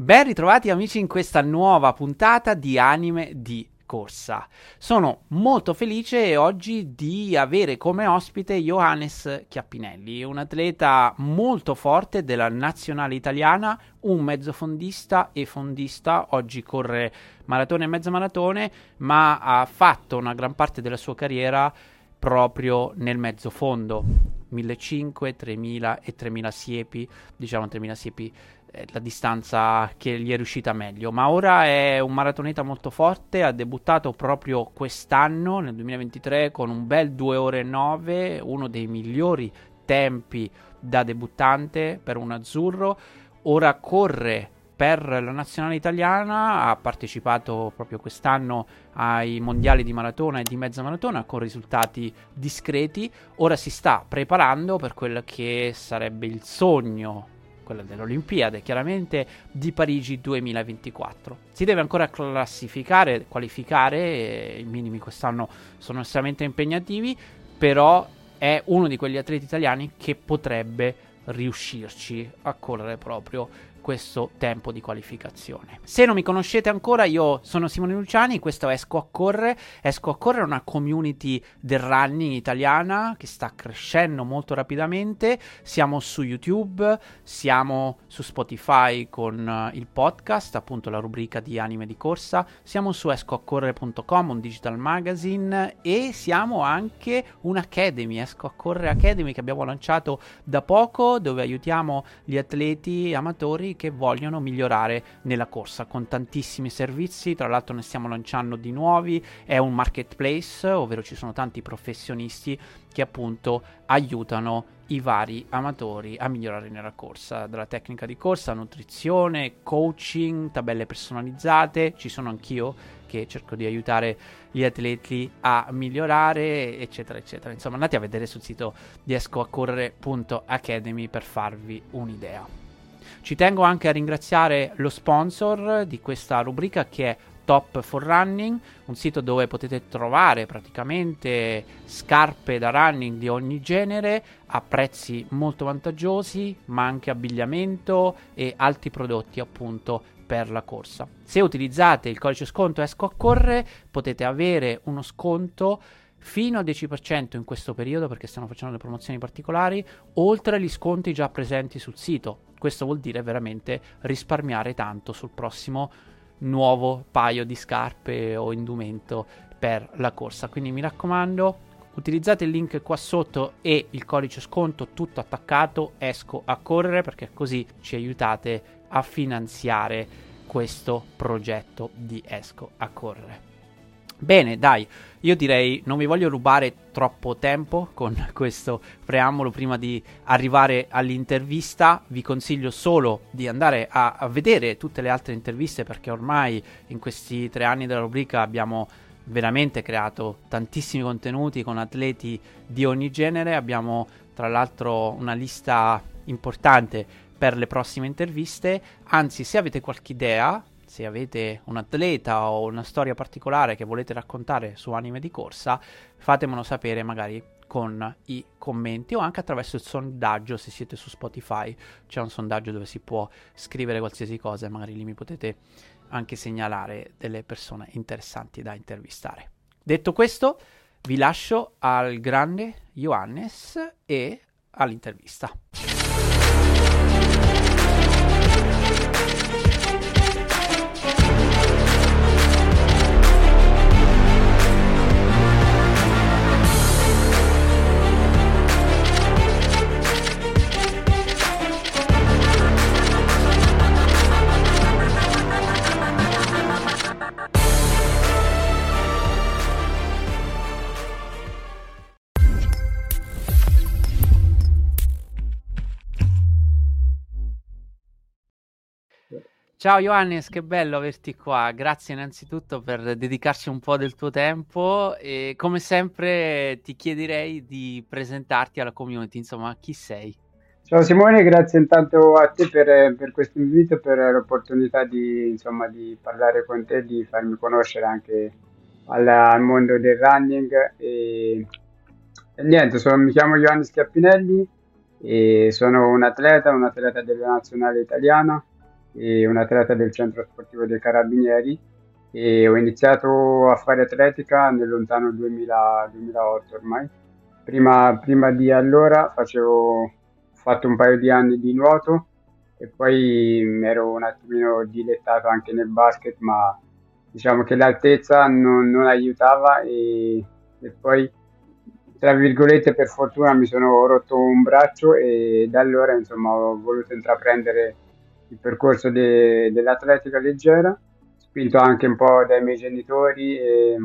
Ben ritrovati amici in questa nuova puntata di Anime di Corsa. Sono molto felice oggi di avere come ospite Johannes Chiappinelli, un atleta molto forte della nazionale italiana, un mezzofondista e fondista, oggi corre maratone e mezza maratone, ma ha fatto una gran parte della sua carriera proprio nel mezzofondo 1500, 3000 e 3000 siepi, diciamo 3000 siepi la distanza che gli è riuscita meglio. Ma ora è un maratoneta molto forte. Ha debuttato proprio quest'anno, nel 2023, con un bel 2 ore e 9, uno dei migliori tempi da debuttante per un azzurro. Ora corre per la nazionale italiana, ha partecipato proprio quest'anno ai mondiali di maratona e di mezza maratona con risultati discreti. Ora si sta preparando per quello che sarebbe il sogno quella delle Olimpiadi, chiaramente di Parigi 2024. Si deve ancora classificare, qualificare, i minimi quest'anno sono estremamente impegnativi, però è uno di quegli atleti italiani che potrebbe riuscirci a correre proprio questo tempo di qualificazione. Se non mi conoscete ancora, io sono Simone Luciani, questo è Esco a Correre. Esco a Correre è una community del running italiana che sta crescendo molto rapidamente. Siamo su YouTube, siamo su Spotify con uh, il podcast, appunto la rubrica di anime di corsa, siamo su escoaccorrere.com, un digital magazine e siamo anche un'academy, Esco a Correre Academy che abbiamo lanciato da poco dove aiutiamo gli atleti amatori che vogliono migliorare nella corsa con tantissimi servizi, tra l'altro ne stiamo lanciando di nuovi, è un marketplace, ovvero ci sono tanti professionisti che appunto aiutano i vari amatori a migliorare nella corsa, dalla tecnica di corsa, nutrizione, coaching, tabelle personalizzate, ci sono anch'io che cerco di aiutare gli atleti a migliorare, eccetera, eccetera. Insomma, andate a vedere sul sito di escoacorrere.academy per farvi un'idea. Ci tengo anche a ringraziare lo sponsor di questa rubrica che è Top for Running, un sito dove potete trovare praticamente scarpe da running di ogni genere a prezzi molto vantaggiosi, ma anche abbigliamento e altri prodotti appunto per la corsa. Se utilizzate il codice sconto Esco a Corre potete avere uno sconto fino al 10% in questo periodo perché stiamo facendo delle promozioni particolari, oltre agli sconti già presenti sul sito. Questo vuol dire veramente risparmiare tanto sul prossimo nuovo paio di scarpe o indumento per la corsa. Quindi mi raccomando, utilizzate il link qua sotto e il codice sconto tutto attaccato, esco a correre perché così ci aiutate a finanziare questo progetto di esco a correre. Bene, dai, io direi non vi voglio rubare troppo tempo con questo preambolo prima di arrivare all'intervista. Vi consiglio solo di andare a, a, vedere tutte le altre interviste perché ormai in questi tre anni della rubrica abbiamo veramente creato tantissimi contenuti con atleti di ogni genere. Abbiamo tra l'altro una lista importante per le prossime interviste. Anzi, se avete qualche idea se avete un atleta o una storia particolare che volete raccontare su anime di corsa, fatemelo sapere magari con i commenti o anche attraverso il sondaggio se siete su Spotify c'è un sondaggio dove si può scrivere qualsiasi cosa e magari lì mi potete anche segnalare delle persone interessanti da intervistare. Detto questo, vi lascio al grande Johannes e all'intervista. Ciao Johannes, che bello averti qua. Grazie innanzitutto per dedicarci un po' del tuo tempo e come sempre ti chiederei di presentarti alla community, insomma, chi sei? Ciao Simone, grazie intanto a te per, per questo invito, per l'opportunità di, insomma, di parlare con te, di farmi conoscere anche al, al mondo del running. E, e niente, sono, mi chiamo Johannes Chiappinelli e sono un atleta, un atleta della nazionale italiana e un atleta del centro sportivo dei Carabinieri e ho iniziato a fare atletica nel lontano 2000, 2008 ormai. Prima, prima di allora facevo, ho fatto un paio di anni di nuoto e poi mi ero un attimino dilettato anche nel basket, ma diciamo che l'altezza non, non aiutava e, e, poi tra virgolette per fortuna mi sono rotto un braccio e da allora insomma ho voluto intraprendere il percorso de, dell'atletica leggera spinto anche un po' dai miei genitori e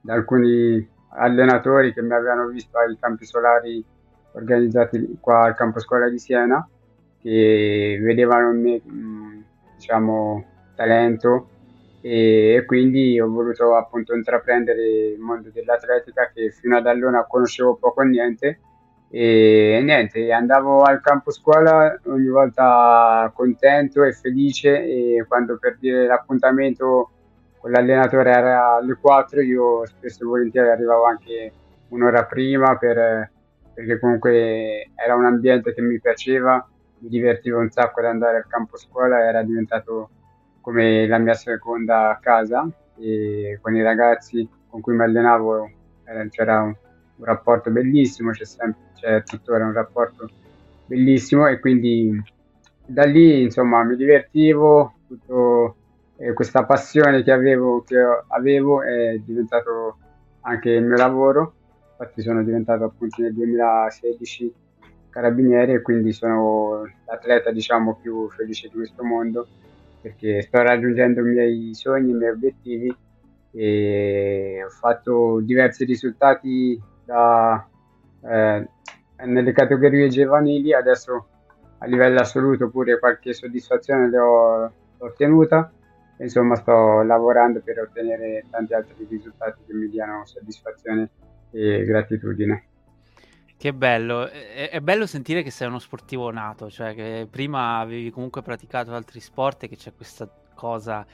da alcuni allenatori che mi avevano visto ai campi solari organizzati qua al campo scuola di Siena che vedevano in me diciamo talento e quindi ho voluto appunto intraprendere il mondo dell'atletica che fino ad allora conoscevo poco o niente e niente, andavo al campo scuola ogni volta contento e felice e quando per dire l'appuntamento con l'allenatore era alle 4 io spesso e volentieri arrivavo anche un'ora prima per, perché comunque era un ambiente che mi piaceva, mi divertivo un sacco ad andare al campo scuola, era diventato come la mia seconda casa e con i ragazzi con cui mi allenavo c'era un, rapporto bellissimo, c'è, sempre, c'è tuttora un rapporto bellissimo e quindi da lì insomma mi divertivo, tutto, eh, questa passione che avevo, che avevo è diventato anche il mio lavoro, infatti sono diventato appunto nel 2016 carabinieri e quindi sono l'atleta diciamo più felice di questo mondo perché sto raggiungendo i miei sogni, i miei obiettivi e ho fatto diversi risultati da, eh, nelle categorie giovanili, adesso a livello assoluto pure qualche soddisfazione l'ho, ottenuta, insomma sto lavorando per ottenere tanti altri risultati che mi diano soddisfazione e gratitudine. Che bello, è, è, bello sentire che sei uno sportivo nato, cioè che prima avevi comunque praticato altri sport e che c'è questa cosa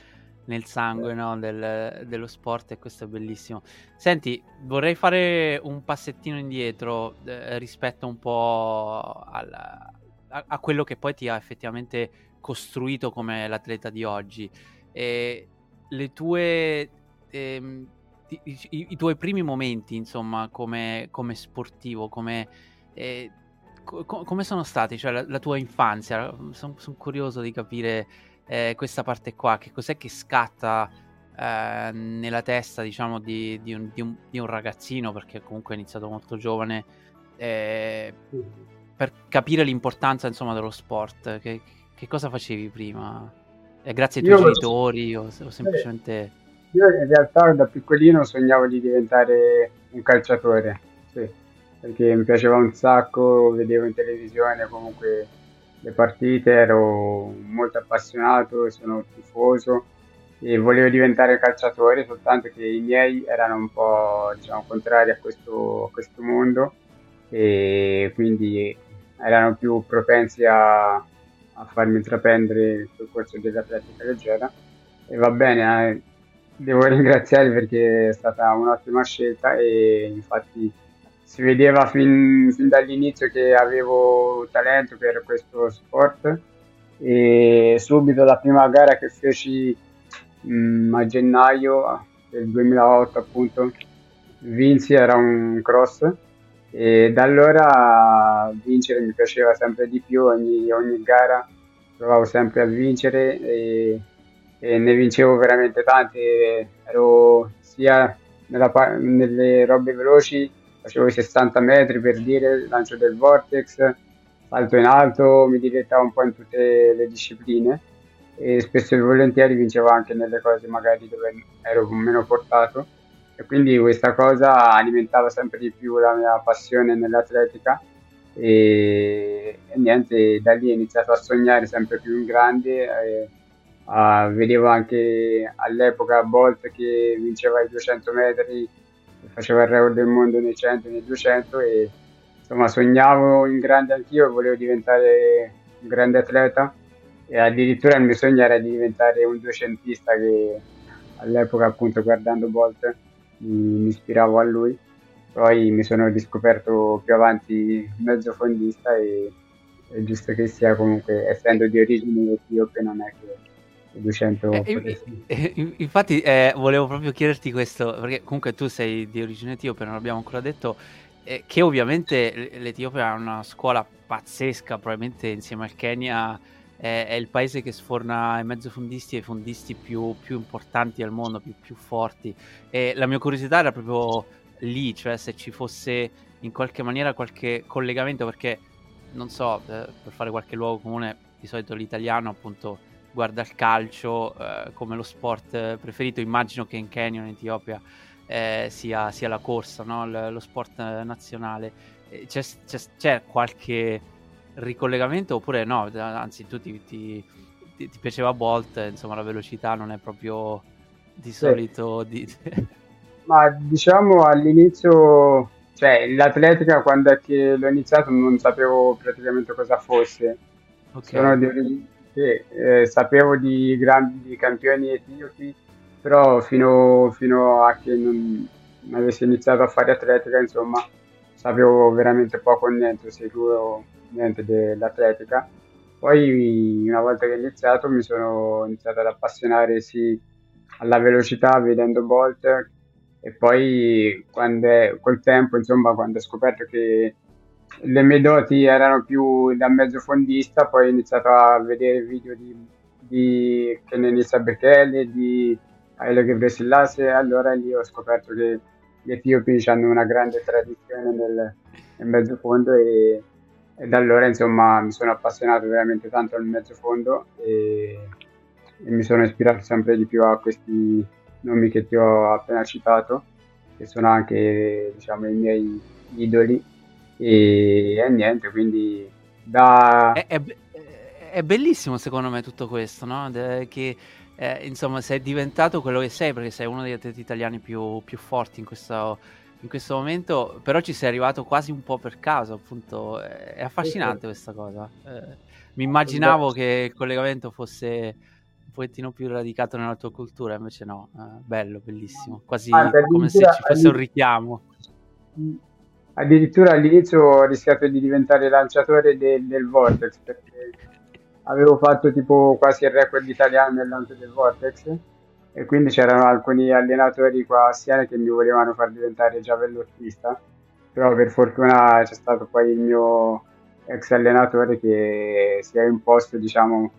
nel sangue no? Del, dello sport e questo è bellissimo. Senti, vorrei fare un passettino indietro eh, rispetto un po' al, a, a, quello che poi ti ha effettivamente costruito come l'atleta di oggi. E le tue... Ehm, i, i, i, tuoi primi momenti, insomma, come, come sportivo, come, eh, co- come sono stati? Cioè, la, la tua infanzia? Sono son curioso di capire eh, questa parte qua. Che cos'è che scatta eh, nella testa, diciamo, di, di, un, di, un, di, un, ragazzino? Perché comunque è iniziato molto giovane. Eh, per capire l'importanza, insomma, dello sport. Che, che cosa facevi prima? Eh, grazie ai tuoi Io genitori o, o semplicemente io in realtà da piccolino sognavo di diventare un calciatore, sì, perché mi piaceva un sacco, vedevo in televisione comunque le partite, ero molto appassionato, sono tifoso e volevo diventare calciatore, soltanto che i miei erano un po' diciamo, contrari a questo, a questo mondo e quindi erano più propensi a, a farmi intraprendere il percorso dell'atletica leggera. E va bene, eh, devo ringraziare perché è stata un'ottima scelta e infatti si vedeva fin, fin dall'inizio che avevo talento per questo sport e subito la prima gara che feci mh, mm, a gennaio del 2008 appunto vinsi era un cross e da allora vincere mi piaceva sempre di più ogni, ogni gara provavo sempre a vincere e e ne vincevo veramente tante, ero sia nella, nelle robe veloci, facevo i 60 metri per dire, lancio del vortex, salto in alto, mi dilettavo un po' in tutte le discipline e spesso e volentieri vincevo anche nelle cose magari dove ero meno portato e quindi questa cosa alimentava sempre di più la mia passione nell'atletica e, e niente, da lì ho iniziato a sognare sempre più in grande. E, Uh, vedevo anche all'epoca Bolt che vinceva i 200 metri, faceva il record del mondo nei 100 e nei 200 e insomma sognavo in grande anch'io e volevo diventare un grande atleta. E addirittura il mio sogno era di diventare un duecentista che all'epoca appunto guardando Bolt mi, ispiravo a lui. Poi mi sono riscoperto più avanti mezzo fondista e, è giusto che sia comunque, essendo di origine etiope, non è che 200 eh, eh, infatti eh, volevo proprio chiederti questo perché comunque tu sei di origine etiope non l'abbiamo ancora detto eh, che ovviamente l'Etiopia ha una scuola pazzesca probabilmente insieme al Kenya è, è il paese che sforna i mezzofondisti e i fondisti più, più importanti al mondo più, più, forti. E la mia curiosità era proprio lì cioè se ci fosse in qualche maniera qualche collegamento perché non so eh, per fare qualche luogo comune di solito l'italiano appunto guarda il calcio eh, come lo sport preferito, immagino che in Kenya, in Etiopia, eh, sia, sia, la corsa, no? L- lo sport nazionale. C'è, c'è, c'è, qualche ricollegamento oppure no? Anzi, tu ti, ti, ti, ti piaceva Bolt, insomma la velocità non è proprio di solito... Di... Ma diciamo all'inizio, cioè l'atletica quando è che l'ho iniziato non sapevo praticamente cosa fosse. Okay. Sono di sì, eh, sapevo di grandi campioni etiopi, però fino, fino a che non, non, avessi iniziato a fare atletica, insomma, sapevo veramente poco o niente, seguivo niente dell'atletica. Poi, una volta che ho iniziato, mi sono iniziato ad appassionare sì alla velocità vedendo Bolt e poi quando è, col tempo, insomma, quando ho scoperto che le mie doti erano più da mezzo fondista, poi ho iniziato a vedere video di, di Kenenisa Bekele, di Haile Gebrselassie, allora lì ho scoperto che gli etiopi hanno una grande tradizione nel, nel mezzo fondo e, e, da allora insomma mi sono appassionato veramente tanto al mezzo fondo e, e mi sono ispirato sempre di più a questi nomi che ti ho appena citato, che sono anche diciamo, i miei idoli e, e niente, quindi da... È, è, è, bellissimo secondo me tutto questo, no? De, che eh, insomma sei diventato quello che sei perché sei uno degli atleti italiani più, più forti in questo, in questo momento, però ci sei arrivato quasi un po' per caso, appunto, è affascinante questa cosa. Eh, mi immaginavo che il collegamento fosse un pochettino più radicato nella tua cultura, invece no, eh, bello, bellissimo, quasi ah, come se ci fosse un richiamo. Addirittura all'inizio ho rischiato di diventare lanciatore del, del Vortex perché avevo fatto tipo quasi il record italiano nell'anno del Vortex e quindi c'erano alcuni allenatori qua a Siena che mi volevano far diventare giavellottista però per fortuna c'è stato poi il mio ex allenatore che si è imposto diciamo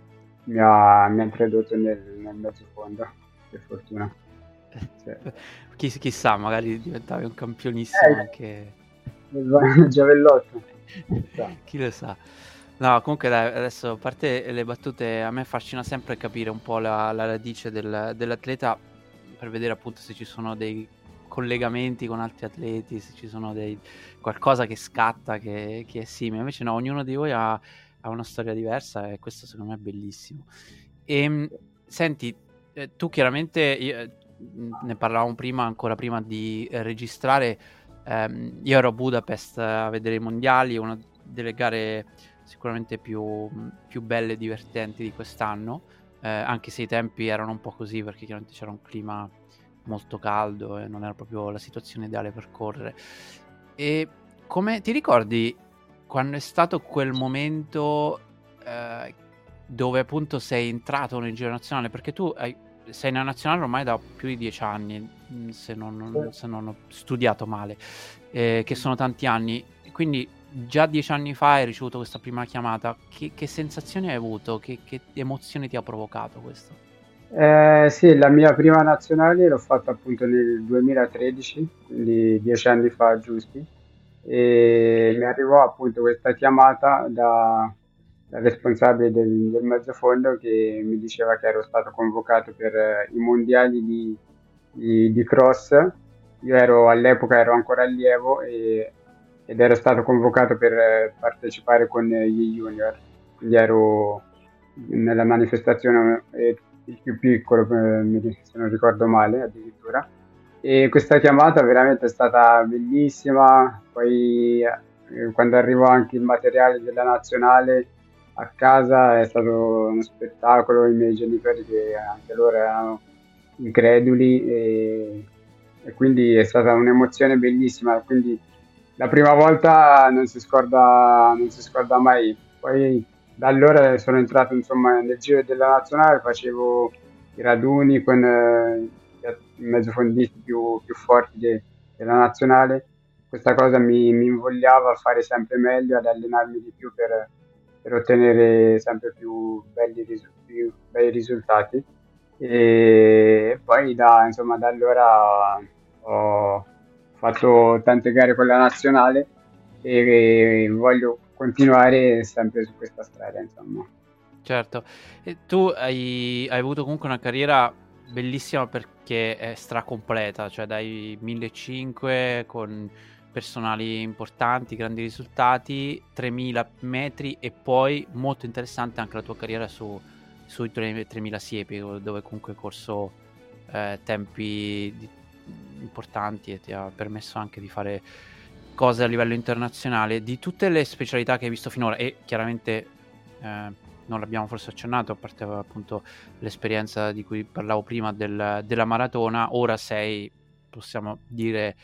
mi ha, mi ha introdotto nel, nel mezzo fondo per fortuna cioè. chissà magari diventavi un campionissimo eh, anche Giavellotto. Chi lo sa. No, comunque dai, adesso a parte le battute, a me affascina sempre capire un po' la, la radice del, dell'atleta per vedere appunto se ci sono dei collegamenti con altri atleti, se ci sono dei, qualcosa che scatta, che, che, è simile. Invece no, ognuno di voi ha, ha, una storia diversa e questo secondo me è bellissimo. E ehm, senti, eh, tu chiaramente, io, ne parlavamo prima, ancora prima di registrare, Um, io ero a Budapest a vedere i mondiali, una delle gare sicuramente più, più belle e divertenti di quest'anno, eh, anche se i tempi erano un po' così perché chiaramente c'era un clima molto caldo e non era proprio la situazione ideale per correre. E come ti ricordi quando è stato quel momento eh, dove appunto sei entrato nel giro nazionale? Perché tu hai sei nella nazionale ormai da più di dieci anni, se non, se non ho studiato male, eh, che sono tanti anni. Quindi già dieci anni fa hai ricevuto questa prima chiamata. Che, che sensazioni hai avuto? Che, che, emozioni ti ha provocato questo? Eh, sì, la mia prima nazionale l'ho fatta appunto nel 2013, quindi dieci anni fa giusti. E mi arrivò appunto questa chiamata da, responsabile del, del mezzofondo che mi diceva che ero stato convocato per eh, i mondiali di, di, di, cross. Io ero all'epoca ero ancora allievo e, ed ero stato convocato per eh, partecipare con gli junior, quindi ero nella manifestazione eh, il più piccolo, se non ricordo male addirittura. E questa chiamata veramente è stata bellissima, poi quando arrivò anche il materiale della nazionale a casa è stato uno spettacolo, i miei genitori che anche loro erano increduli e, e quindi è stata un'emozione bellissima. Quindi la prima volta non si scorda, non si scorda mai poi da allora sono entrato insomma nel giro della nazionale, facevo i raduni con eh, i mezzofondisti più, più forti de, della nazionale. Questa cosa mi, mi, invogliava a fare sempre meglio, ad allenarmi di più per, per ottenere sempre più belli, più bei risultati. E poi da, insomma, da allora ho fatto tante gare con la nazionale e voglio continuare sempre su questa strada, insomma. Certo, e tu hai, hai avuto comunque una carriera bellissima perché è stracompleta, cioè dai 1500 con personali importanti, grandi risultati, 3000 metri e poi molto interessante anche la tua carriera su, sui 3000 siepi dove comunque hai corso eh, tempi di, importanti e ti ha permesso anche di fare cose a livello internazionale. Di tutte le specialità che hai visto finora e chiaramente eh, non l'abbiamo forse accennato a parte appunto l'esperienza di cui parlavo prima del, della maratona ora sei possiamo dire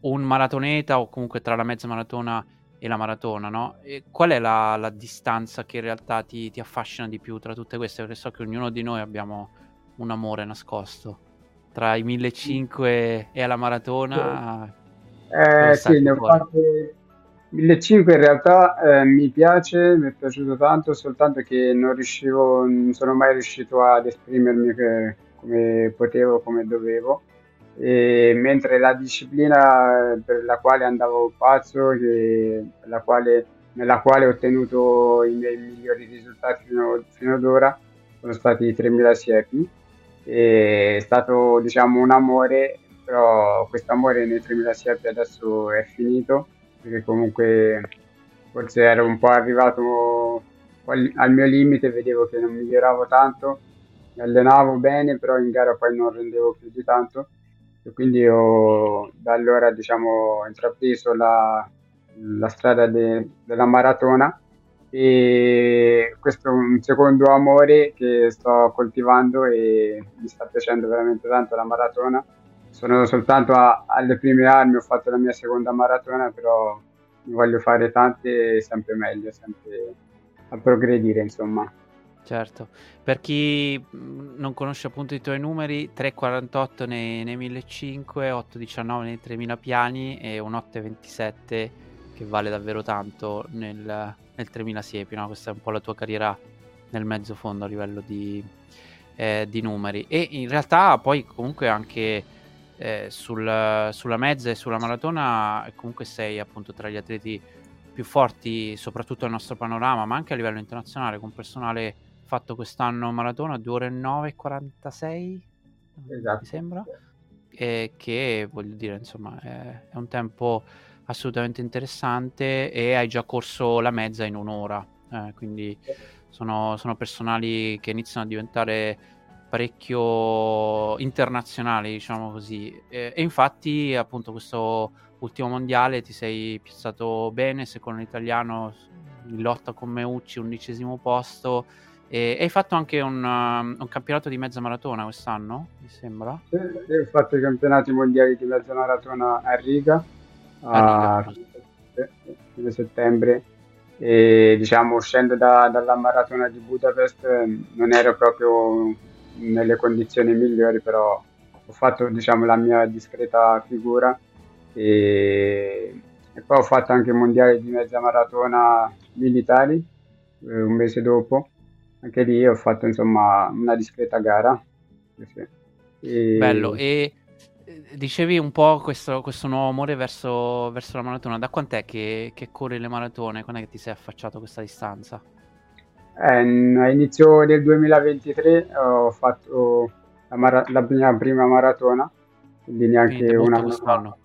un maratoneta o comunque tra la mezza maratona e la maratona no? E qual è la, la, distanza che in realtà ti, ti affascina di più tra tutte queste perché so che ognuno di noi abbiamo un amore nascosto tra i 1500 e la maratona eh, sì, ne ho fatte 1500 in realtà eh, mi piace, mi è piaciuto tanto, soltanto che non riuscivo, non sono mai riuscito ad esprimermi che, come potevo, come dovevo. E, mentre la disciplina per la quale andavo pazzo, che, quale, nella quale ho ottenuto i miei migliori risultati fino, fino ad ora, sono stati i 3000 siepi. È stato diciamo un amore però questo amore nei 3000 siepi adesso è finito perché comunque forse ero un po' arrivato al mio limite, vedevo che non miglioravo tanto, mi allenavo bene, però in gara poi non rendevo più di tanto e quindi ho da allora diciamo intrapreso la, la strada de, della maratona e questo è un secondo amore che sto coltivando e mi sta piacendo veramente tanto la maratona sono soltanto a, alle prime armi, ho fatto la mia seconda maratona, però ne voglio fare tante sempre meglio, sempre a progredire, insomma. Certo, per chi non conosce appunto i tuoi numeri, 3,48 nei, nei 1500, 8,19 nei 3000 piani e un 8,27 che vale davvero tanto nel, nel 3000 siepi, no? questa è un po' la tua carriera nel mezzo fondo a livello di, eh, di numeri e in realtà poi comunque anche eh, sul, sulla mezza e sulla maratona comunque sei appunto tra gli atleti più forti soprattutto nel nostro panorama ma anche a livello internazionale con personale fatto quest'anno maratona 2 ore e 9 e 46 esatto. mi sembra e che voglio dire insomma è, è un tempo assolutamente interessante e hai già corso la mezza in un'ora eh, quindi sono, sono personali che iniziano a diventare parecchio internazionali, diciamo così. E, e, infatti, appunto, questo ultimo mondiale ti sei piazzato bene, secondo l'italiano, in lotta con Meucci, undicesimo posto. E, hai fatto anche un, um, un, campionato di mezza maratona quest'anno, mi sembra? Sì, ho fatto i campionati mondiali di mezza maratona a Riga, a, a fine settembre e diciamo uscendo da, dalla maratona di Budapest non ero proprio nelle condizioni migliori, però ho fatto diciamo, la mia discreta figura e, e poi ho fatto anche il mondiale di mezza maratona militari eh, un mese dopo. Anche lì ho fatto insomma una discreta gara. Sì. E... Bello, e eh, dicevi un po' questo, questo nuovo amore verso, verso, la maratona. Da quant'è che, che corri le maratone? Quando è che ti sei affacciato a questa distanza? Eh, a inizio del 2023 ho fatto la, mara- la mia prima maratona, quindi neanche quindi un anno quest'anno.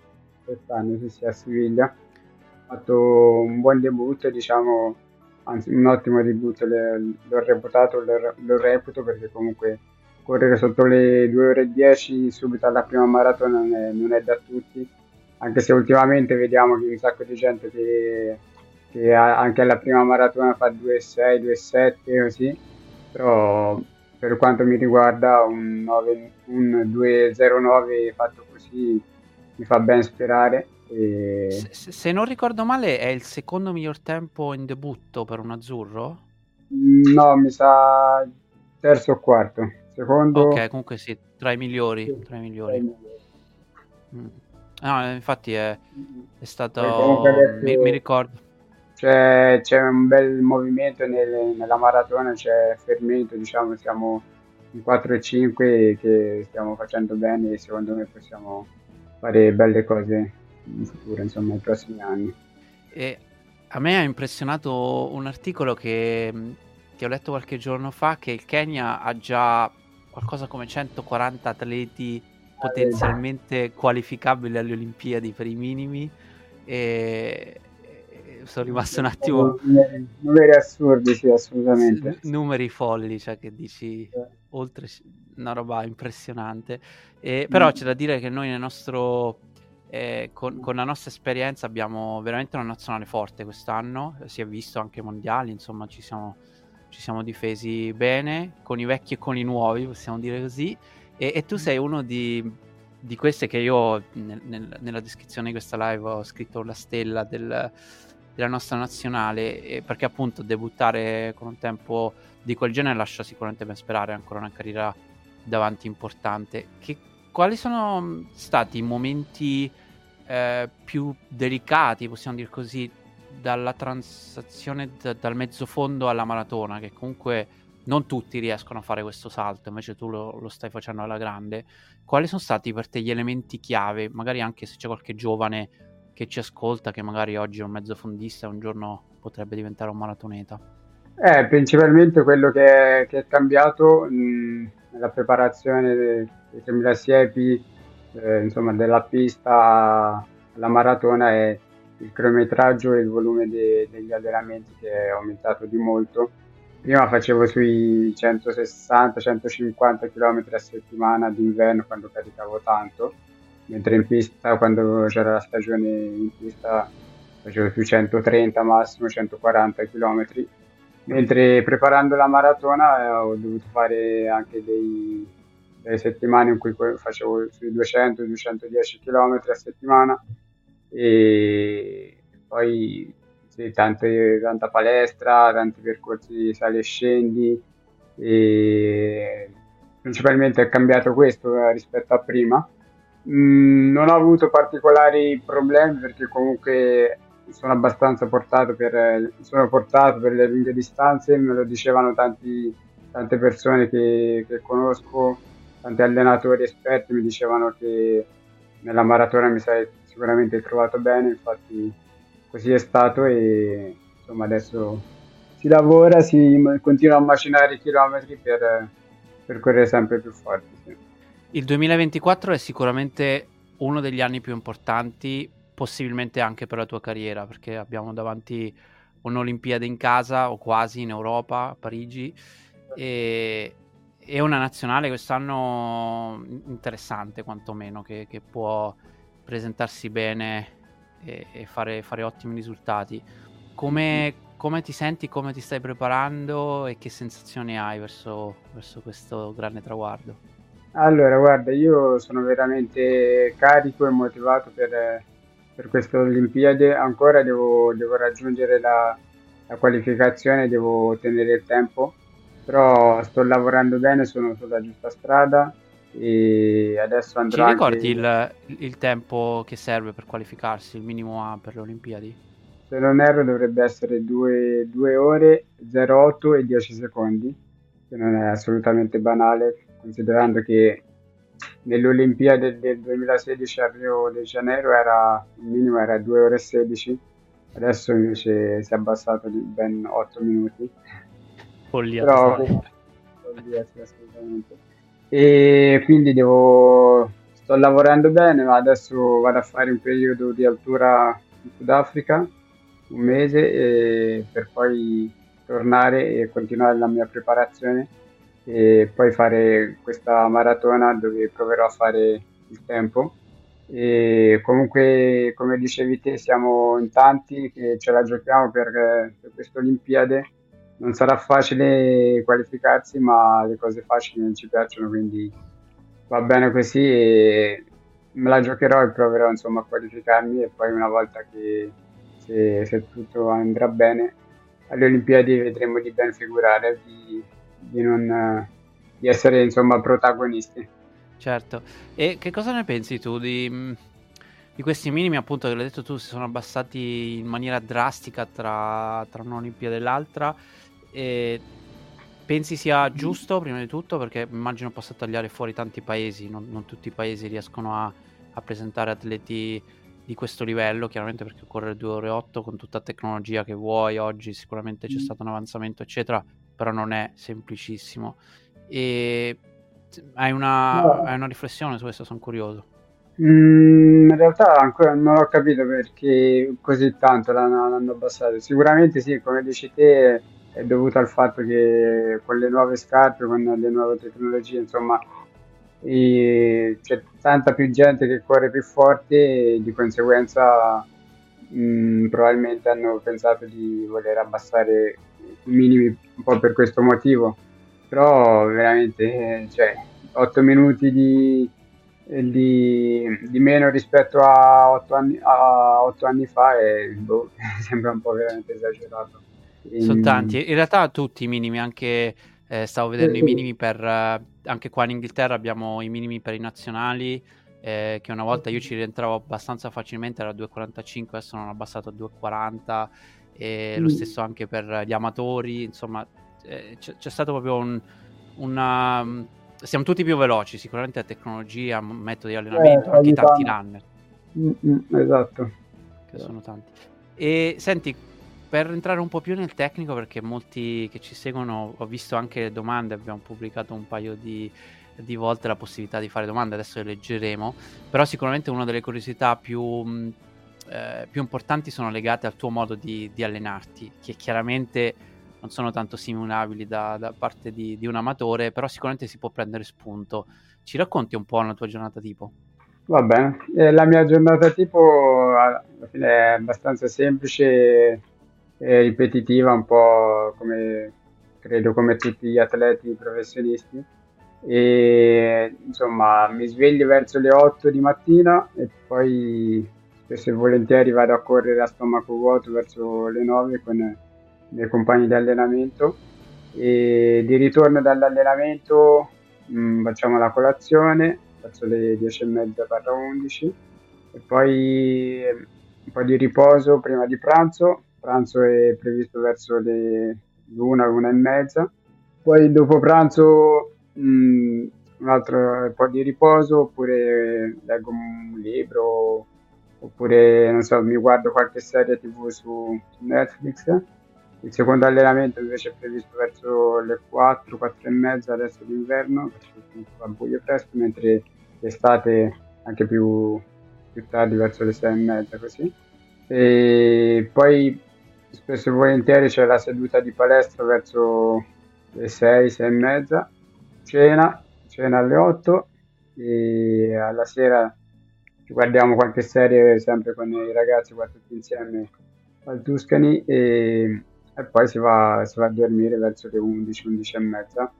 Quest'anno, sì, sì, a Siviglia. Ho fatto un buon debutto, diciamo, anzi un ottimo debutto, l'ho reputato, lo, lo reputo perché comunque correre sotto le 2 ore e 10 subito alla prima maratona non è, non è da tutti, anche se ultimamente vediamo che un sacco di gente che che anche alla prima maratona fa 2,6, 2,7 così, però per quanto mi riguarda un, 9, un 2,09 fatto così mi fa ben sperare E... Se, se, non ricordo male, è il secondo miglior tempo in debutto per un azzurro? No, mi sa terzo o quarto. Secondo... Ok, comunque sì, tra i migliori. Sì, tra i migliori. Mm. No, infatti è, è stato... Adesso... Mi, mi, ricordo. C'è, c'è, un bel movimento nel, nella maratona, c'è fermento, diciamo, siamo in 4 e 5 che stiamo facendo bene e secondo me possiamo fare belle cose in futuro, insomma, nei prossimi anni. E a me ha impressionato un articolo che, che ho letto qualche giorno fa che il Kenya ha già qualcosa come 140 atleti potenzialmente qualificabili alle Olimpiadi per i minimi e sono rimasto un attimo numeri assurdi sì assolutamente numeri folli cioè che dici oltre una roba impressionante e, però mm. c'è da dire che noi nel nostro eh, con, con, la nostra esperienza abbiamo veramente una nazionale forte quest'anno, si è visto anche ai mondiali, insomma ci siamo, ci siamo difesi bene, con i vecchi e con i nuovi, possiamo dire così, e, e tu sei uno di, di, queste che io nel, nel, nella descrizione di questa live ho scritto la stella del, della nostra nazionale, perché appunto debuttare con un tempo di quel genere lascia sicuramente ben sperare, ancora una carriera davanti importante. Che quali sono mm, stati i momenti eh, più delicati, possiamo dire così, dalla transazione d- dal mezzo fondo alla maratona, che comunque non tutti riescono a fare questo salto, invece tu lo, lo, stai facendo alla grande. Quali sono stati per te gli elementi chiave, magari anche se c'è qualche giovane che ci ascolta, che magari oggi è un mezzo fondista e un giorno potrebbe diventare un maratoneta? Eh, principalmente quello che che è cambiato mh, nella preparazione dei, dei 3000 siepi, eh, insomma, della pista alla maratona è il cronometraggio e il volume de, degli allenamenti che è aumentato di molto. Prima facevo sui 160-150 km a settimana d'inverno quando caricavo tanto, mentre in pista, quando c'era la stagione in pista, facevo sui 130 massimo, 140 km mentre preparando la maratona eh, ho dovuto fare anche dei, delle settimane in cui facevo sui 200-210 km a settimana e poi sì, tante, tanta palestra, tanti percorsi sali e scendi e principalmente è cambiato questo eh, rispetto a prima. Mm, non ho avuto particolari problemi perché comunque sono abbastanza portato per, portato per le lunghe distanze, me lo dicevano tanti, tante persone che, che conosco, tanti allenatori esperti mi dicevano che nella maratona mi sarei sicuramente trovato bene, infatti così è stato e insomma adesso si lavora, si continua a macinare i chilometri per, per correre sempre più forte. Sì. Il 2024 è sicuramente uno degli anni più importanti possibilmente anche per la tua carriera, perché abbiamo davanti un'Olimpiade in casa o quasi in Europa, a Parigi, e, e una nazionale quest'anno interessante quantomeno, che, che può presentarsi bene e, e fare, fare, ottimi risultati. Come, come, ti senti, come ti stai preparando e che sensazioni hai verso, verso questo grande traguardo? Allora, guarda, io sono veramente carico e motivato per, per queste Olimpiadi ancora devo, devo raggiungere la, la, qualificazione, devo ottenere il tempo, però sto lavorando bene, sono sulla giusta strada e adesso andrò... Ci ricordi anche... il, il, tempo che serve per qualificarsi, il minimo A per le Olimpiadi? Se non erro dovrebbe essere 2, 2 ore, 08 e 10 secondi, che non è assolutamente banale, considerando che nelle Olimpiadi del 2016 a Rio de Janeiro era, il minimo era 2 ore e 16, adesso invece si è abbassato di ben 8 minuti. Follia. Però, follia sì, assolutamente. E quindi devo, sto lavorando bene, ma adesso vado a fare un periodo di altura in Sudafrica, un mese, per poi tornare e continuare la mia preparazione e poi fare questa maratona dove proverò a fare il tempo. E comunque, come dicevi te, siamo in tanti che ce la giochiamo per, per queste Olimpiadi. Non sarà facile qualificarsi, ma le cose facili non ci piacciono, quindi va bene così e me la giocherò e proverò insomma a qualificarmi e poi una volta che se, se tutto andrà bene alle Olimpiadi vedremo di ben figurare, di, di, non, di essere insomma protagonisti. Certo, e che cosa ne pensi tu di, di questi minimi appunto che l'hai detto tu si sono abbassati in maniera drastica tra, tra un'Olimpiade e l'altra e pensi sia giusto prima di tutto perché immagino possa tagliare fuori tanti paesi, non, non tutti i paesi riescono a, a presentare atleti di questo livello, chiaramente perché correre 2 ore 8 con tutta la tecnologia che vuoi oggi, sicuramente c'è mm. stato un avanzamento, eccetera, però non è semplicissimo. E hai una, no. hai una riflessione su questo? Sono curioso. Mm, in realtà ancora non ho capito perché così tanto l'hanno, l'hanno abbassato. Sicuramente sì, come dici te, è dovuto al fatto che con le nuove scarpe, con le nuove tecnologie, insomma, c'è tanta più gente che corre più forte e di conseguenza mh, mm, probabilmente hanno pensato di voler abbassare i minimi un po' per questo motivo però veramente cioè, 8 minuti di, di, di, meno rispetto a 8 anni, a 8 anni fa e boh, sembra un po' veramente esagerato. Sono tanti. In realtà tutti i minimi anche eh, stavo vedendo i minimi per eh, anche qua in Inghilterra abbiamo i minimi per i nazionali eh, che una volta io ci rientravo abbastanza facilmente era 2,45 adesso l'hanno abbassato a 2,40 e mm. lo stesso anche per gli amatori insomma eh, c'è, c'è, stato proprio un, una siamo tutti più veloci sicuramente la tecnologia metodi di allenamento eh, anche tanti runner. Mm-hmm, esatto. Che sono tanti. E senti per entrare un po' più nel tecnico, perché molti che ci seguono, ho visto anche le domande, abbiamo pubblicato un paio di, di volte la possibilità di fare domande, adesso le leggeremo, però sicuramente una delle curiosità più, eh, più importanti sono legate al tuo modo di, di, allenarti, che chiaramente non sono tanto simulabili da, da parte di, di, un amatore, però sicuramente si può prendere spunto. Ci racconti un po' la tua giornata tipo? Va bene, eh, la mia giornata tipo alla fine è abbastanza semplice è ripetitiva, un po' come credo come tutti gli atleti professionisti. E insomma, mi sveglio verso le 8 di mattina e poi spesso e volentieri vado a correre a stomaco vuoto verso le 9 con i miei compagni di allenamento. E di ritorno dall'allenamento mh, mm, facciamo la colazione verso le 10 e mezza 11 e poi un po' di riposo prima di pranzo pranzo è previsto verso le l'una, l'una e mezza. Poi dopo pranzo mh, mm, un altro po' di riposo, oppure leggo un libro, oppure non so, mi guardo qualche serie tv su, Netflix. Il secondo allenamento invece è previsto verso le 4, 4 e mezza adesso d'inverno, perché va buio presto, mentre l'estate anche più, più tardi verso le 6 e mezza così. E poi spesso e volentieri c'è la seduta di palestra verso le 6, 6 e mezza, cena, cena alle 8 e alla sera ci guardiamo qualche serie sempre con i ragazzi qua tutti insieme al Tuscany e, e poi si va, si va, a dormire verso le 11, 11 e mezza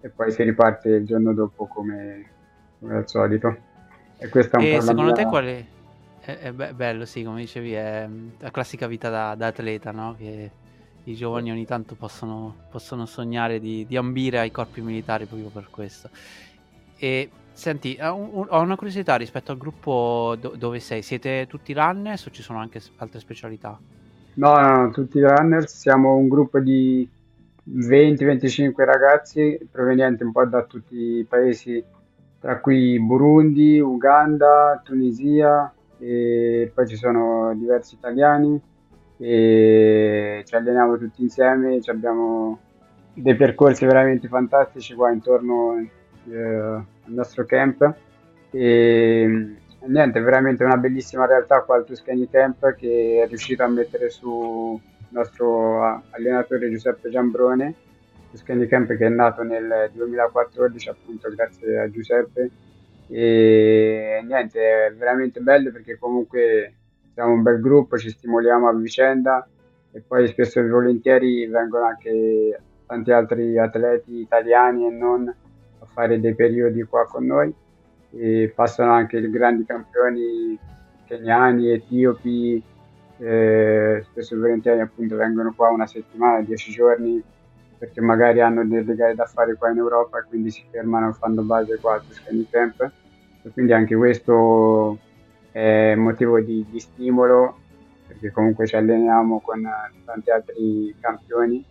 e poi si riparte il giorno dopo come, come al solito. E questa è un e po' secondo mia... te quale è, è be- bello, sì, come dicevi, è la classica vita da, da atleta, no? Che i giovani ogni tanto possono, possono sognare di, di, ambire ai corpi militari proprio per questo. E senti, ho, ho una curiosità rispetto al gruppo do, dove sei. Siete tutti runners o ci sono anche altre specialità? No, no, no tutti runners. Siamo un gruppo di 20-25 ragazzi provenienti un po' da tutti i paesi, tra cui Burundi, Uganda, Tunisia, e poi ci sono diversi italiani e ci alleniamo tutti insieme, abbiamo dei percorsi veramente fantastici qua intorno eh, al nostro camp. E niente, veramente una bellissima realtà qua al Tuscany Camp che è riuscito a mettere su il nostro allenatore Giuseppe Giambrone, Tuscany Camp che è nato nel 2014 appunto grazie a Giuseppe. E niente, è veramente bello perché comunque siamo un bel gruppo, ci stimoliamo a vicenda e poi spesso e volentieri vengono anche tanti altri atleti italiani e non a fare dei periodi qua con noi e passano anche i grandi campioni keniani, etiopi, eh, spesso e volentieri appunto vengono qua una settimana, dieci giorni perché magari hanno delle gare da fare qua in Europa e quindi si fermano, fanno base qua al Tuscany Camp. E quindi anche questo è motivo di, di stimolo perché comunque ci alleniamo con tanti altri campioni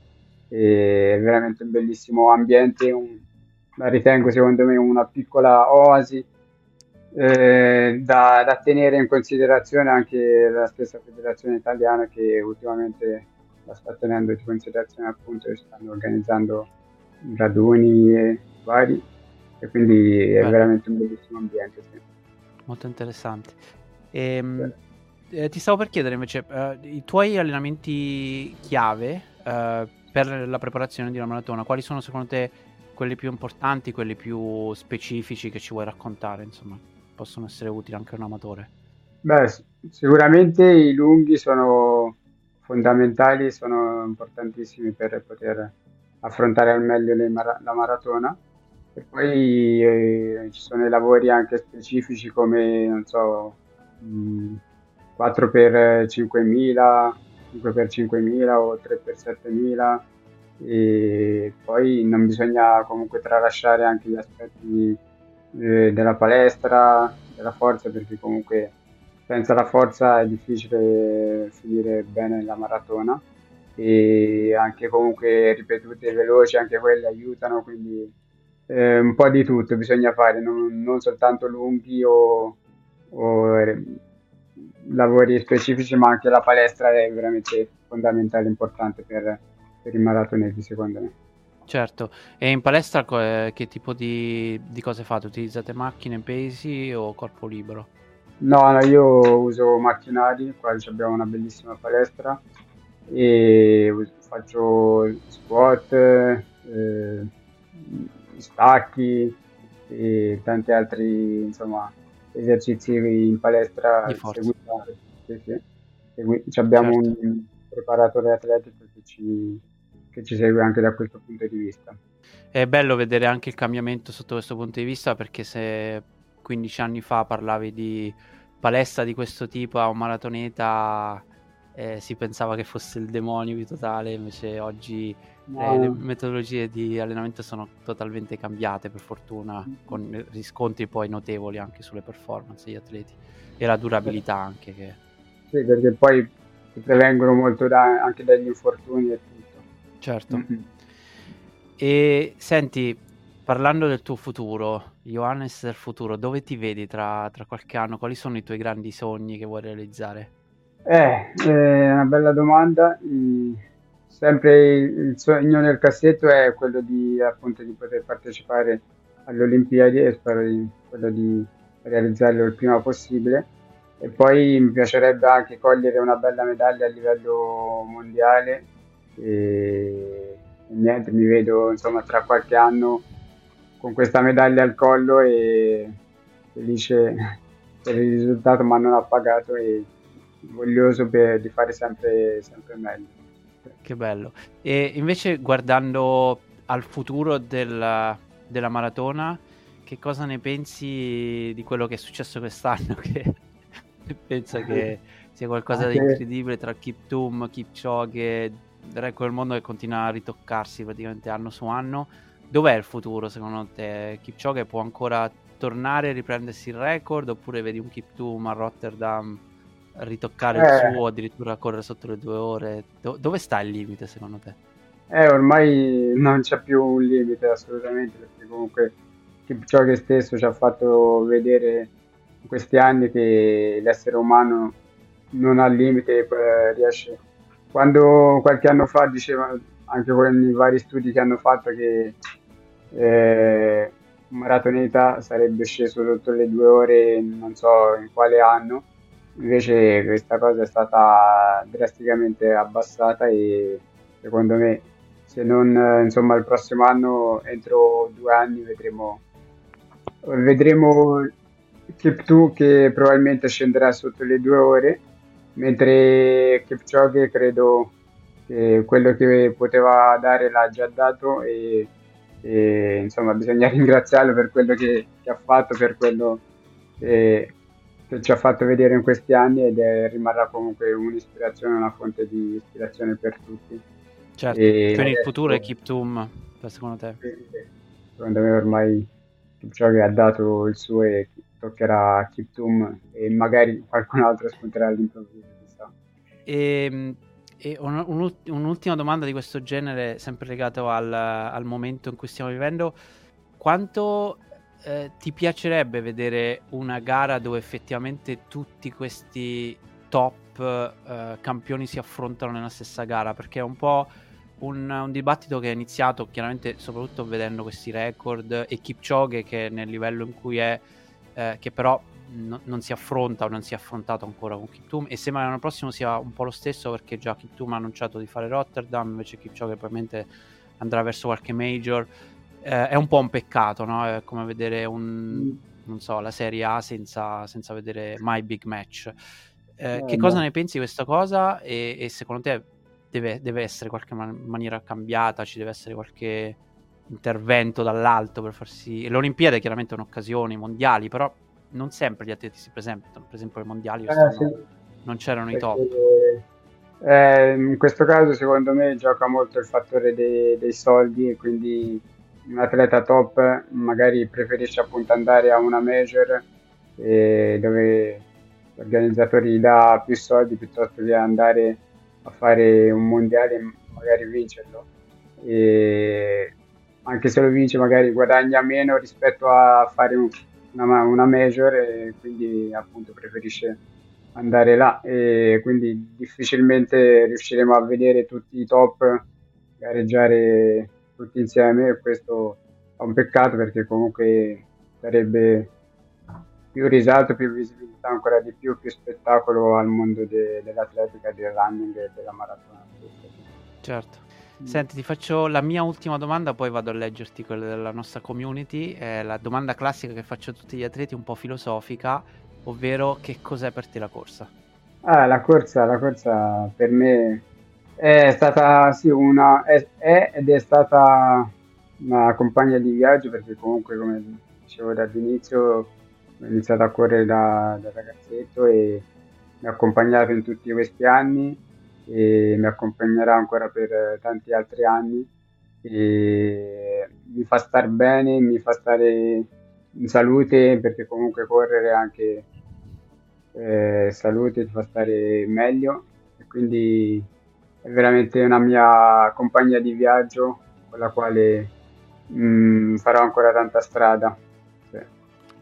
e è veramente un bellissimo ambiente, un, la ritengo secondo me una piccola oasi eh, da, da, tenere in considerazione anche la stessa federazione italiana che ultimamente la sta tenendo in considerazione appunto e stanno organizzando raduni vari e quindi è veramente un bellissimo ambiente. Sì. Molto interessante. E, ehm, eh, ti stavo per chiedere invece, uh, i tuoi allenamenti chiave uh, per la preparazione di una maratona, quali sono secondo te quelli più importanti, quelli più specifici che ci vuoi raccontare, insomma, possono essere utili anche a un amatore? Beh, sicuramente i lunghi sono fondamentali, sono importantissimi per poter affrontare al meglio mara- la maratona. E poi eh, ci sono i lavori anche specifici come, non so, mh, 4 x 5000, 5 x 5000 o 3 x 7000 e poi non bisogna comunque tralasciare anche gli aspetti eh, della palestra, della forza perché comunque senza la forza è difficile finire bene la maratona. E anche comunque ripetute veloci, anche quelle aiutano, quindi eh, un po' di tutto bisogna fare, non, non soltanto lunghi o, o eh, lavori specifici, ma anche la palestra è veramente fondamentale, importante per, per i maratoneti secondo me. Certo, e in palestra che tipo di, di cose fate? Utilizzate macchine, pesi o corpo libero? No, no, io uso macchinari, qua abbiamo una bellissima palestra e faccio squat, eh, stacchi e tanti altri insomma, esercizi in palestra. Sì, sì. Segui, abbiamo certo. un preparatore atletico che ci, che ci segue anche da questo punto di vista. È bello vedere anche il cambiamento sotto questo punto di vista perché se 15 anni fa parlavi di palestra di questo tipo a un maratoneta eh, si pensava che fosse il demonio di totale, invece oggi no. eh, le metodologie di allenamento sono totalmente cambiate per fortuna, con riscontri poi notevoli anche sulle performance degli atleti e la durabilità anche. Che... Sì, perché poi si prevengono molto da, anche dagli infortuni e tutto. Certo. Mm-hmm. E senti, Parlando del tuo futuro, Johannes del futuro, dove ti vedi tra, tra qualche anno? Quali sono i tuoi grandi sogni che vuoi realizzare? Eh, è una bella domanda. Sempre il sogno nel cassetto è quello di, appunto, di poter partecipare alle Olimpiadi e spero di, quello di realizzarlo il prima possibile. E poi mi piacerebbe anche cogliere una bella medaglia a livello mondiale. E, e niente, mi vedo insomma tra qualche anno con questa medaglia al collo e felice per il risultato mi hanno appagato e voglioso di fare sempre, sempre meglio. Che bello. E invece guardando al futuro del, della maratona, che cosa ne pensi di quello che è successo quest'anno? Che pensa che sia qualcosa di incredibile tra Kiptum, Kipchoge, il record del mondo che continua a ritoccarsi praticamente anno su anno Dov'è il futuro secondo te? Kipchoge può ancora tornare e riprendersi il record oppure vedi un Kiptum a Rotterdam ritoccare eh. il suo, addirittura correre sotto le due ore? Do- dove sta il limite secondo te? Eh, ormai non c'è più un limite assolutamente perché comunque Kipchoge stesso ci ha fatto vedere in questi anni che l'essere umano non ha limite, eh, riesce. Quando qualche anno fa diceva, anche con i vari studi che hanno fatto, che eh, un maratoneta sarebbe sceso sotto le due ore non so in quale anno invece questa cosa è stata drasticamente abbassata e secondo me se non insomma il prossimo anno entro due anni vedremo vedremo Kiptu che probabilmente scenderà sotto le due ore mentre Kipchoge credo che quello che poteva dare l'ha già dato e e insomma bisogna ringraziarlo per quello che, che ha fatto, per quello che, che ci ha fatto vedere in questi anni ed è, rimarrà comunque un'ispirazione, una fonte di ispirazione per tutti. Certo, e quindi il futuro è Keep Toom, secondo te? Secondo me ormai Kipchoge ha dato il suo e toccherà a Kiptum e magari qualcun altro spunterà all'improvviso. E, ehm, e un, un'ultima domanda di questo genere, sempre legato al, al momento in cui stiamo vivendo, quanto eh, ti piacerebbe vedere una gara dove effettivamente tutti questi top eh, campioni si affrontano nella stessa gara? Perché è un po' un, un, dibattito che è iniziato chiaramente soprattutto vedendo questi record e Kipchoge che nel livello in cui è, eh, che però no, non si affronta o non si è affrontato ancora con Kiptum e sembra che l'anno prossimo sia un po' lo stesso perché già Kiptum ha annunciato di fare Rotterdam invece Kipchoge probabilmente andrà verso qualche major eh, è un po' un peccato no? è come vedere un, non so, la Serie A senza, senza vedere mai big match. Eh, eh, che cosa ne pensi di questa cosa? E, e secondo te deve, deve, essere qualche man- maniera cambiata? Ci deve essere qualche intervento dall'alto per far sì le Olimpiadi chiaramente sono occasioni mondiali però non sempre gli atleti si presentano, per esempio ai mondiali eh, sì. non c'erano Perché, i top. Eh, in questo caso secondo me gioca molto il fattore dei, dei soldi e quindi un atleta top magari preferisce appunto andare a una major dove l'organizzatore gli dà più soldi piuttosto che andare a fare un mondiale e magari vincerlo. E anche se lo vince magari guadagna meno rispetto a fare un, una, una major e quindi appunto preferisce andare là e quindi difficilmente riusciremo a vedere tutti i top gareggiare tutti insieme e questo è un peccato perché comunque sarebbe più risalto, più visibilità ancora di più, più spettacolo al mondo de- dell'atletica, del running e della maratona. Certo. Senti, ti faccio la mia ultima domanda, poi vado a leggerti quella della nostra community. È la domanda classica che faccio a tutti gli atleti, un po' filosofica, ovvero che cos'è per te la corsa? Ah, la corsa, la corsa per me è stata sì, una è, è, ed è stata una compagna di viaggio perché comunque come dicevo dall'inizio ho iniziato a correre da, da ragazzetto e mi ha accompagnato in tutti questi anni e mi accompagnerà ancora per tanti altri anni. E mi fa star bene, mi fa stare in salute perché comunque correre anche eh, salute ti fa stare meglio. E quindi è veramente una mia compagna di viaggio con la quale mh, mm, farò ancora tanta strada. Sì.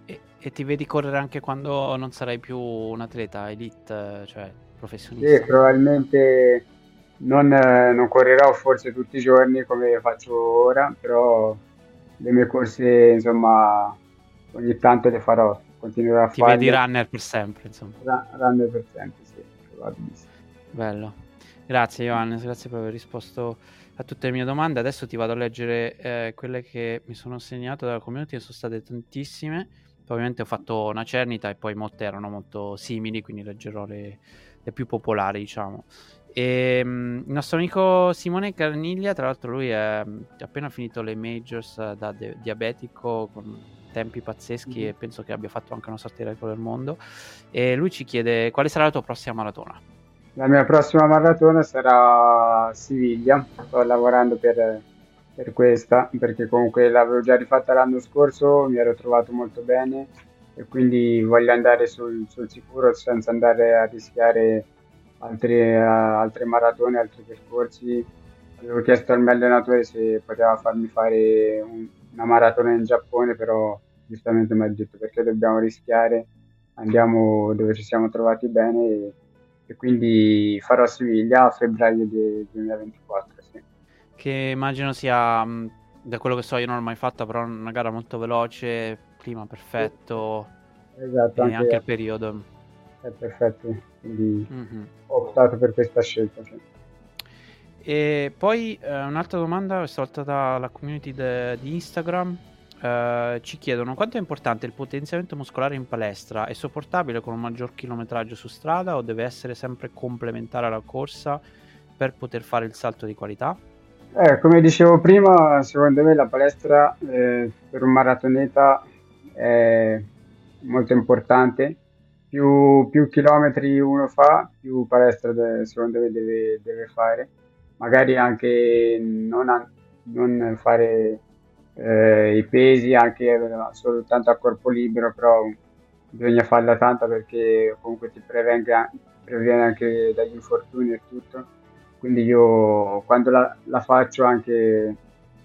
E, e, ti vedi correre anche quando non sarai più un atleta elite, cioè professionista? Sì, probabilmente non, eh, non, correrò forse tutti i giorni come faccio ora, però le mie corse, insomma, ogni tanto le farò, continuerò a Ti farle. Ti vedi runner per sempre, insomma. Ra- runner per sempre, sì, probabilmente. Bello. Grazie Johannes, grazie per aver risposto a tutte le mie domande. Adesso ti vado a leggere eh, quelle che mi sono segnato dalla community, sono state tantissime. Ovviamente ho fatto una cernita e poi molte erano molto simili, quindi leggerò le, le più popolari, diciamo. E, um, il nostro amico Simone Carniglia, tra l'altro, lui è, mm, ha appena finito le majors da de- diabetico con tempi pazzeschi mm-hmm. e penso che abbia fatto anche una sorta di record del mondo. E lui ci chiede quale sarà la tua prossima maratona. La mia prossima maratona sarà a Siviglia, sto lavorando per, per questa perché comunque l'avevo già rifatta l'anno scorso, mi ero trovato molto bene e quindi voglio andare sul, sul sicuro senza andare a rischiare altre, altre maratone, altri percorsi. Avevo chiesto al mio allenatore se poteva farmi fare un, una maratona in Giappone, però giustamente mi ha detto perché dobbiamo rischiare, andiamo dove ci siamo trovati bene e, e quindi farò Siviglia a febbraio del 2024. Sì. Che immagino sia, da quello che so io non l'ho mai fatta, però una gara molto veloce, clima perfetto esatto, e anche, anche il periodo. È perfetto, quindi mm-hmm. ho optato per questa scelta. Sì. E poi eh, un'altra domanda, questa volta dalla community de- di Instagram. Eh, ci chiedono quanto è importante il potenziamento muscolare in palestra, è sopportabile con un maggior chilometraggio su strada o deve essere sempre complementare alla corsa per poter fare il salto di qualità? Eh, come dicevo prima, secondo me la palestra eh, per un maratoneta è molto importante. Più, più chilometri uno fa, più palestra de- secondo me deve, deve fare. Magari anche non, a- non fare eh, i pesi, anche soltanto a corpo libero, però bisogna farla tanta perché comunque ti prevenga, previene anche dagli infortuni e tutto. Quindi io quando la, la faccio anche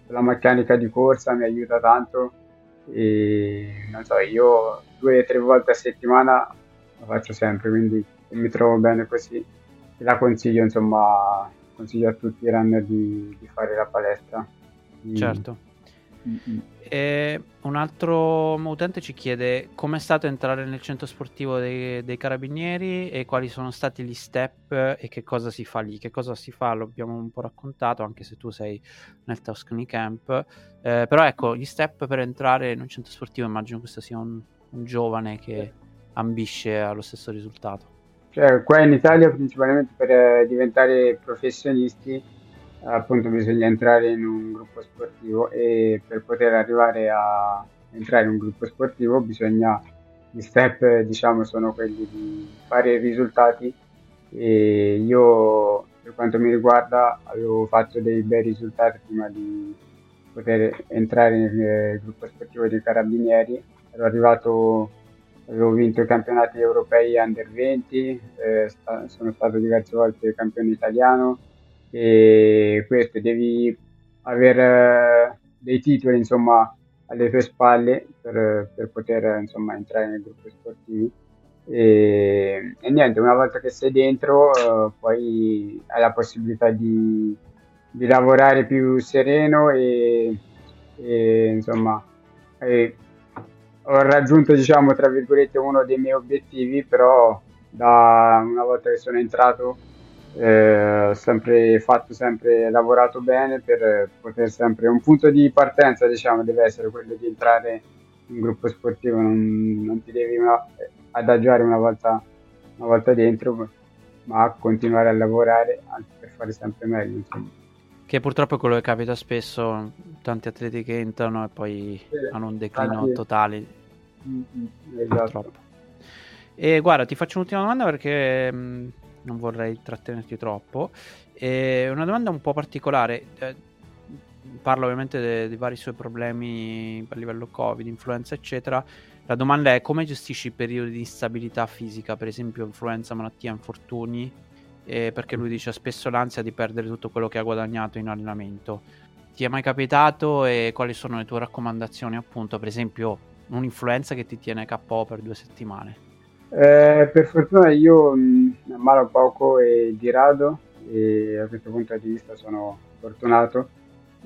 la meccanica di corsa mi aiuta tanto e non so, io due o tre volte a settimana la faccio sempre, quindi mi trovo bene così e la consiglio, insomma, consiglio a tutti i runner di, di fare la palestra. Certo. E un altro utente ci chiede come è stato entrare nel centro sportivo dei, dei, carabinieri e quali sono stati gli step e che cosa si fa lì. Che cosa si fa lo abbiamo un po' raccontato anche se tu sei nel Tuscany Camp. Eh, però ecco, gli step per entrare in un centro sportivo immagino questo sia un, un giovane che ambisce allo stesso risultato. Cioè, qua in Italia principalmente per eh, diventare professionisti appunto bisogna entrare in un gruppo sportivo e per poter arrivare a entrare in un gruppo sportivo bisogna gli step diciamo sono quelli di fare i risultati e io per quanto mi riguarda avevo fatto dei bei risultati prima di poter entrare nel gruppo sportivo dei carabinieri. Ero arrivato avevo vinto i campionati europei under 20 eh, sta, sono stato diverse volte campione italiano e questo devi avere dei titoli insomma alle tue spalle per, per poter insomma entrare nei gruppi sportivi e, e, niente una volta che sei dentro uh, poi hai la possibilità di, di lavorare più sereno e, e insomma e ho raggiunto diciamo tra virgolette uno dei miei obiettivi però da una volta che sono entrato eh, sempre fatto, sempre lavorato bene per poter sempre un punto di partenza diciamo deve essere quello di entrare in un gruppo sportivo non, non ti devi una, adagiare una volta, una volta dentro ma continuare a lavorare anche per fare sempre meglio insomma. che purtroppo è quello che capita spesso tanti atleti che entrano e poi sì, hanno un declino anche... totale mm-hmm, esatto. e guarda ti faccio un'ultima domanda perché mh, non vorrei trattenerti troppo. E una domanda un po' particolare. Eh, parlo ovviamente dei vari suoi problemi a livello Covid, influenza, eccetera. La domanda è come gestisci i periodi di instabilità fisica, per esempio influenza, malattia, infortuni? Eh, perché lui dice spesso l'ansia di perdere tutto quello che ha guadagnato in allenamento. Ti è mai capitato e quali sono le tue raccomandazioni, appunto, per esempio un'influenza che ti tiene KO per due settimane? Eh, per fortuna io mh, ammalo poco e di rado e a questo punto di vista sono fortunato.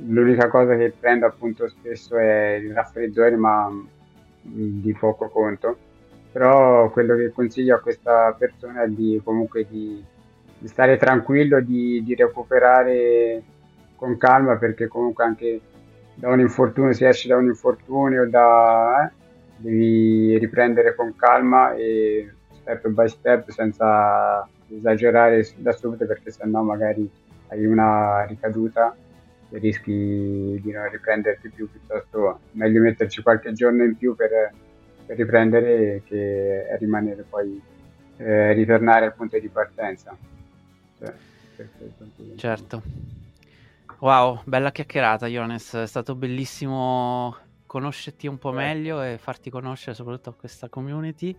L'unica cosa che prendo appunto spesso è il raffreddore, ma mh, di poco conto. Però quello che consiglio a questa persona è di comunque di, di stare tranquillo, di, di, recuperare con calma, perché comunque anche da un infortunio si esce da un infortunio, da, eh, devi riprendere con calma e step by step senza esagerare da subito perché sennò magari hai una ricaduta e rischi di non riprenderti più. Piuttosto meglio metterci qualche giorno in più per, per riprendere che rimanere poi eh, ritornare al punto di partenza. Cioè, certo. Wow bella chiacchierata Jones è stato bellissimo conoscerti un po' meglio e farti conoscere soprattutto a questa community.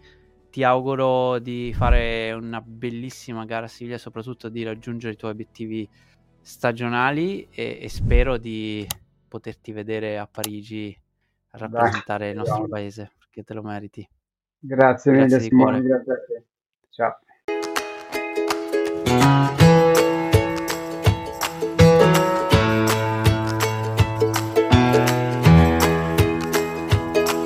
Ti auguro di fare una bellissima gara a Siviglia, soprattutto di raggiungere i tuoi obiettivi stagionali e, e spero di poterti vedere a Parigi a rappresentare Dai, il nostro no. paese perché te lo meriti. Grazie, grazie mille Simone, grazie a te. Ciao.